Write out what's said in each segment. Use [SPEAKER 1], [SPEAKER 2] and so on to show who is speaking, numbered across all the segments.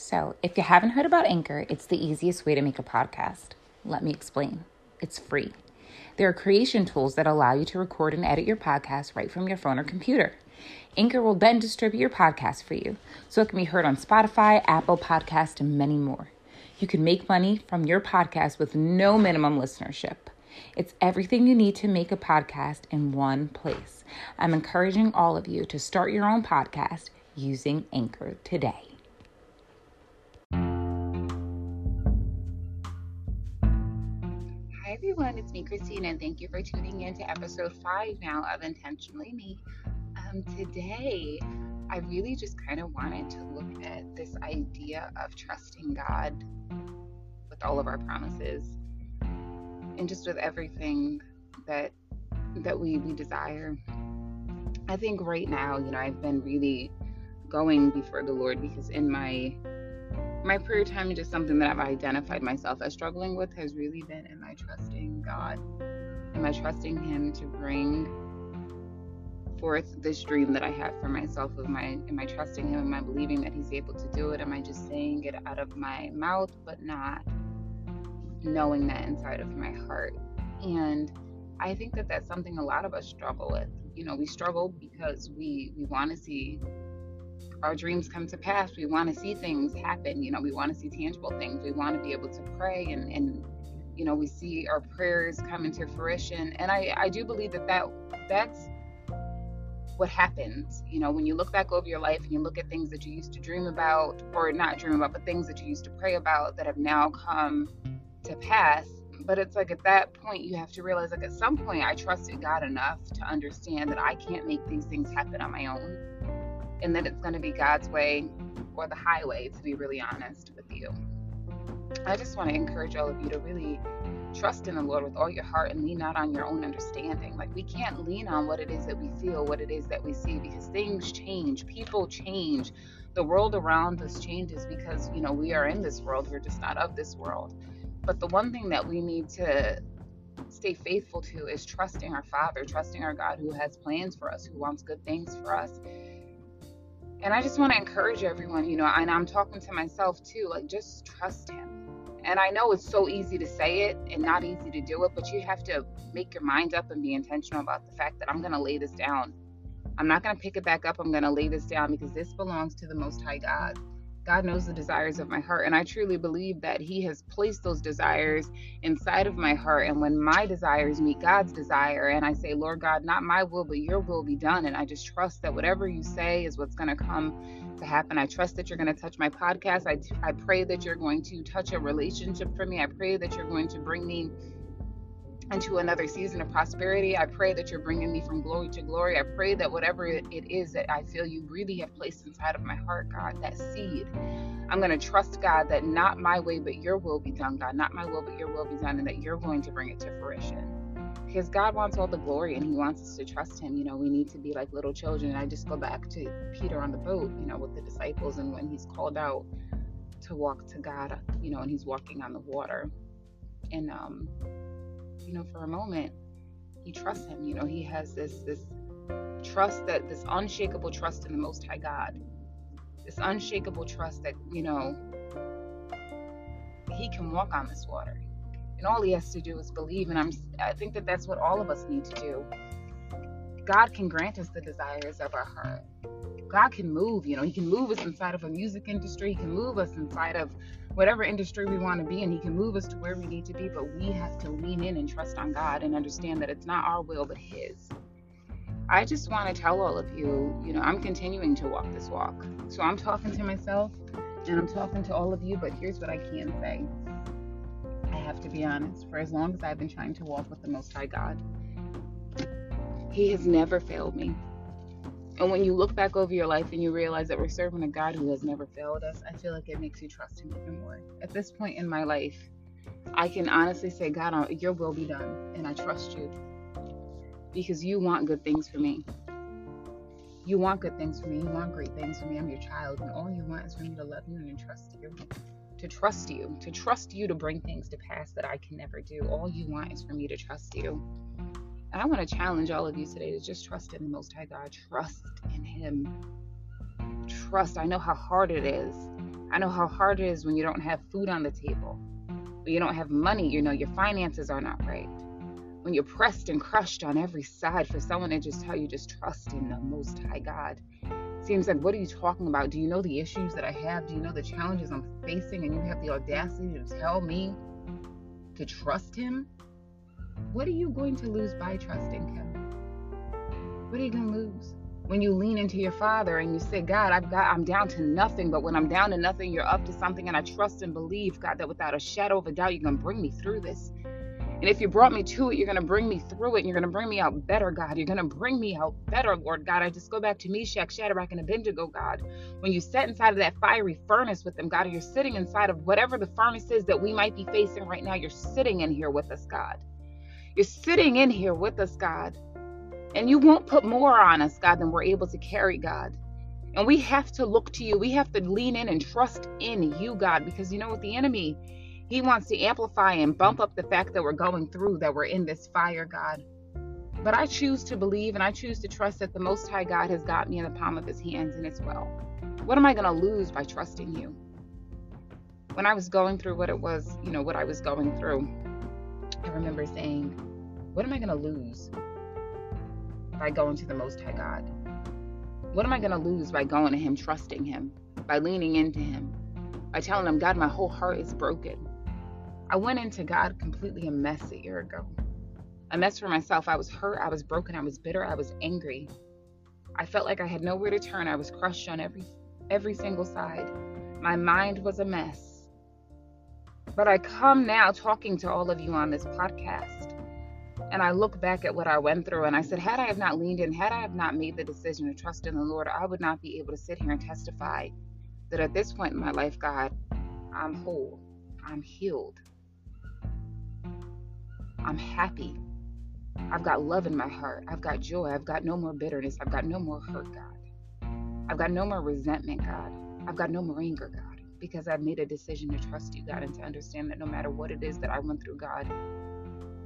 [SPEAKER 1] So, if you haven't heard about Anchor, it's the easiest way to make a podcast. Let me explain. It's free. There are creation tools that allow you to record and edit your podcast right from your phone or computer. Anchor will then distribute your podcast for you, so it can be heard on Spotify, Apple Podcast, and many more. You can make money from your podcast with no minimum listenership. It's everything you need to make a podcast in one place. I'm encouraging all of you to start your own podcast using Anchor today. Everyone. It's me, Christine, and thank you for tuning in to episode five now of Intentionally Me. Um, today, I really just kind of wanted to look at this idea of trusting God with all of our promises and just with everything that that we we desire. I think right now, you know, I've been really going before the Lord because in my my prayer time, is just something that I've identified myself as struggling with has really been in my trusting God? Am I trusting Him to bring forth this dream that I have for myself? Of my, am I trusting Him? Am I believing that He's able to do it? Am I just saying it out of my mouth, but not knowing that inside of my heart? And I think that that's something a lot of us struggle with. You know, we struggle because we we want to see our dreams come to pass. We want to see things happen. You know, we want to see tangible things. We want to be able to pray and, and you know, we see our prayers come into fruition. And I, I do believe that, that that's what happens. You know, when you look back over your life and you look at things that you used to dream about, or not dream about, but things that you used to pray about that have now come to pass. But it's like at that point, you have to realize, like, at some point, I trusted God enough to understand that I can't make these things happen on my own and that it's going to be God's way or the highway, to be really honest with you. I just want to encourage all of you to really trust in the Lord with all your heart and lean not on your own understanding. Like, we can't lean on what it is that we feel, what it is that we see, because things change, people change, the world around us changes because, you know, we are in this world, we're just not of this world. But the one thing that we need to stay faithful to is trusting our Father, trusting our God who has plans for us, who wants good things for us. And I just want to encourage everyone, you know, and I'm talking to myself too, like just trust him. And I know it's so easy to say it and not easy to do it, but you have to make your mind up and be intentional about the fact that I'm going to lay this down. I'm not going to pick it back up. I'm going to lay this down because this belongs to the Most High God. God knows the desires of my heart. And I truly believe that He has placed those desires inside of my heart. And when my desires meet God's desire, and I say, Lord God, not my will, but your will be done. And I just trust that whatever you say is what's going to come to happen. I trust that you're going to touch my podcast. I, I pray that you're going to touch a relationship for me. I pray that you're going to bring me into another season of prosperity. I pray that you're bringing me from glory to glory. I pray that whatever it is that I feel you really have placed inside of my heart, God, that seed, I'm going to trust, God, that not my way, but your will be done, God. Not my will, but your will be done, and that you're going to bring it to fruition. Because God wants all the glory and He wants us to trust Him. You know, we need to be like little children. I just go back to Peter on the boat, you know, with the disciples, and when he's called out to walk to God, you know, and he's walking on the water. And um, you know, for a moment, he trusts him. You know, he has this this trust that this unshakable trust in the Most High God, this unshakable trust that you know he can walk on this water, and all he has to do is believe. And I'm I think that that's what all of us need to do. God can grant us the desires of our heart. God can move, you know, He can move us inside of a music industry, He can move us inside of whatever industry we want to be in. He can move us to where we need to be, but we have to lean in and trust on God and understand that it's not our will, but His. I just want to tell all of you, you know, I'm continuing to walk this walk. So I'm talking to myself and I'm talking to all of you, but here's what I can say. I have to be honest. For as long as I've been trying to walk with the Most High God, He has never failed me. And when you look back over your life and you realize that we're serving a God who has never failed us, I feel like it makes you trust Him even more. At this point in my life, I can honestly say, God, your will be done. And I trust you because you want good things for me. You want good things for me. You want great things for me. I'm your child. And all you want is for me to love you and trust you. To trust you. To trust you to bring things to pass that I can never do. All you want is for me to trust you. And I want to challenge all of you today to just trust in the Most High God. Trust in Him. Trust. I know how hard it is. I know how hard it is when you don't have food on the table, when you don't have money, you know, your finances are not right. When you're pressed and crushed on every side for someone to just tell you just trust in the Most High God. Seems like, what are you talking about? Do you know the issues that I have? Do you know the challenges I'm facing? And you have the audacity to tell me to trust Him? What are you going to lose by trusting Him? What are you going to lose? when you lean into your father and you say god i've got i'm down to nothing but when i'm down to nothing you're up to something and i trust and believe god that without a shadow of a doubt you're going to bring me through this. And if you brought me to it you're going to bring me through it and you're going to bring me out better god. You're going to bring me out better lord god. I just go back to meshach shadrach and abednego god. When you sat inside of that fiery furnace with them god you're sitting inside of whatever the furnace is that we might be facing right now you're sitting in here with us god you're sitting in here with us god and you won't put more on us, God, than we're able to carry, God. And we have to look to you. We have to lean in and trust in you, God, because you know what? The enemy, he wants to amplify and bump up the fact that we're going through, that we're in this fire, God. But I choose to believe and I choose to trust that the Most High God has got me in the palm of his hands and it's well. What am I going to lose by trusting you? When I was going through what it was, you know, what I was going through, I remember saying, What am I going to lose by going to the Most High God? What am I going to lose by going to Him, trusting Him, by leaning into Him, by telling Him, God, my whole heart is broken? I went into God completely a mess a year ago. A mess for myself. I was hurt, I was broken, I was bitter, I was angry. I felt like I had nowhere to turn. I was crushed on every every single side. My mind was a mess. But I come now talking to all of you on this podcast and I look back at what I went through and I said, had I have not leaned in, had I have not made the decision to trust in the Lord, I would not be able to sit here and testify that at this point in my life, God, I'm whole, I'm healed, I'm happy. I've got love in my heart. I've got joy. I've got no more bitterness. I've got no more hurt, God. I've got no more resentment, God. I've got no more anger, God, because I've made a decision to trust you, God, and to understand that no matter what it is that I went through, God,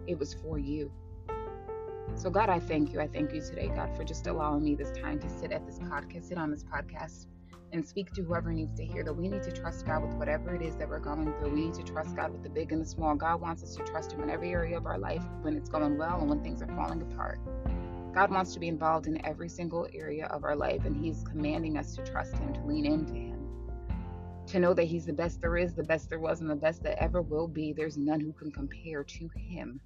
[SPEAKER 1] it was for you. So, God, I thank you. I thank you today, God, for just allowing me this time to sit at this podcast, sit on this podcast, and speak to whoever needs to hear that we need to trust God with whatever it is that we're going through. We need to trust God with the big and the small. God wants us to trust Him in every area of our life when it's going well and when things are falling apart. God wants to be involved in every single area of our life, and He's commanding us to trust Him, to lean into Him, to know that He's the best there is, the best there was, and the best that ever will be. There's none who can compare to Him.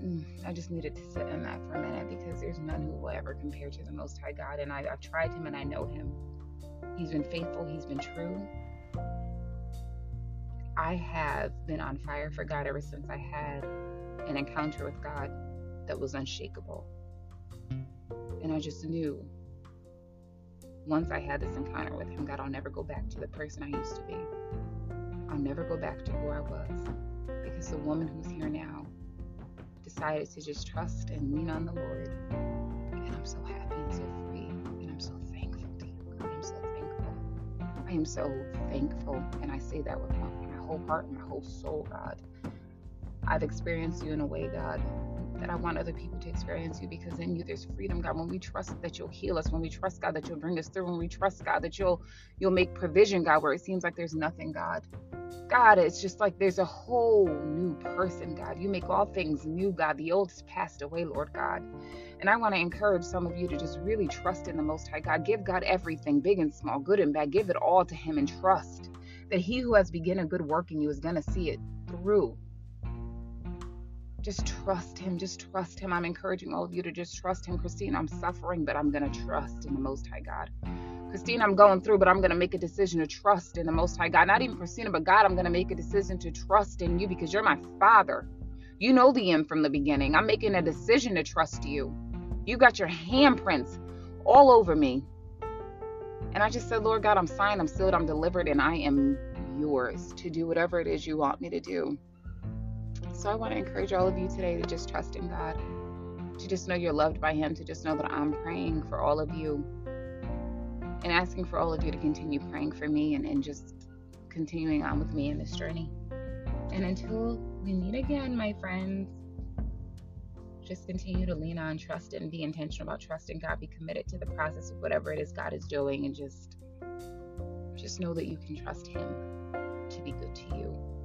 [SPEAKER 1] Mm, I just needed to sit in that for a minute because there's none who will ever compare to the Most High God. And I, I've tried Him and I know Him. He's been faithful, He's been true. I have been on fire for God ever since I had an encounter with God that was unshakable. And I just knew once I had this encounter with Him, God, I'll never go back to the person I used to be. I'll never go back to who I was. Because the woman who's here now decided to just trust and lean on the Lord. And I'm so happy and so free. And I'm so thankful to you. God, I'm so thankful. I am so thankful. And I say that with my, my whole heart and my whole soul, God. I've experienced you in a way, God, that I want other people to experience you because in you there's freedom, God. When we trust that you'll heal us, when we trust God that you'll bring us through, when we trust God that you'll you'll make provision, God, where it seems like there's nothing, God. God, it's just like there's a whole new person, God. You make all things new, God. The old has passed away, Lord God. And I want to encourage some of you to just really trust in the Most High God. Give God everything, big and small, good and bad. Give it all to Him and trust that He who has begun a good work in you is going to see it through. Just trust him. Just trust him. I'm encouraging all of you to just trust him. Christine, I'm suffering, but I'm going to trust in the Most High God. Christine, I'm going through, but I'm going to make a decision to trust in the Most High God. Not even Christina, but God, I'm going to make a decision to trust in you because you're my Father. You know the end from the beginning. I'm making a decision to trust you. You got your handprints all over me. And I just said, Lord God, I'm signed, I'm sealed, I'm delivered, and I am yours to do whatever it is you want me to do. So I want to encourage all of you today to just trust in God, to just know you're loved by Him, to just know that I'm praying for all of you and asking for all of you to continue praying for me and, and just continuing on with me in this journey. And until we meet again, my friends, just continue to lean on, trust and be intentional about trusting God. Be committed to the process of whatever it is God is doing, and just just know that you can trust Him to be good to you.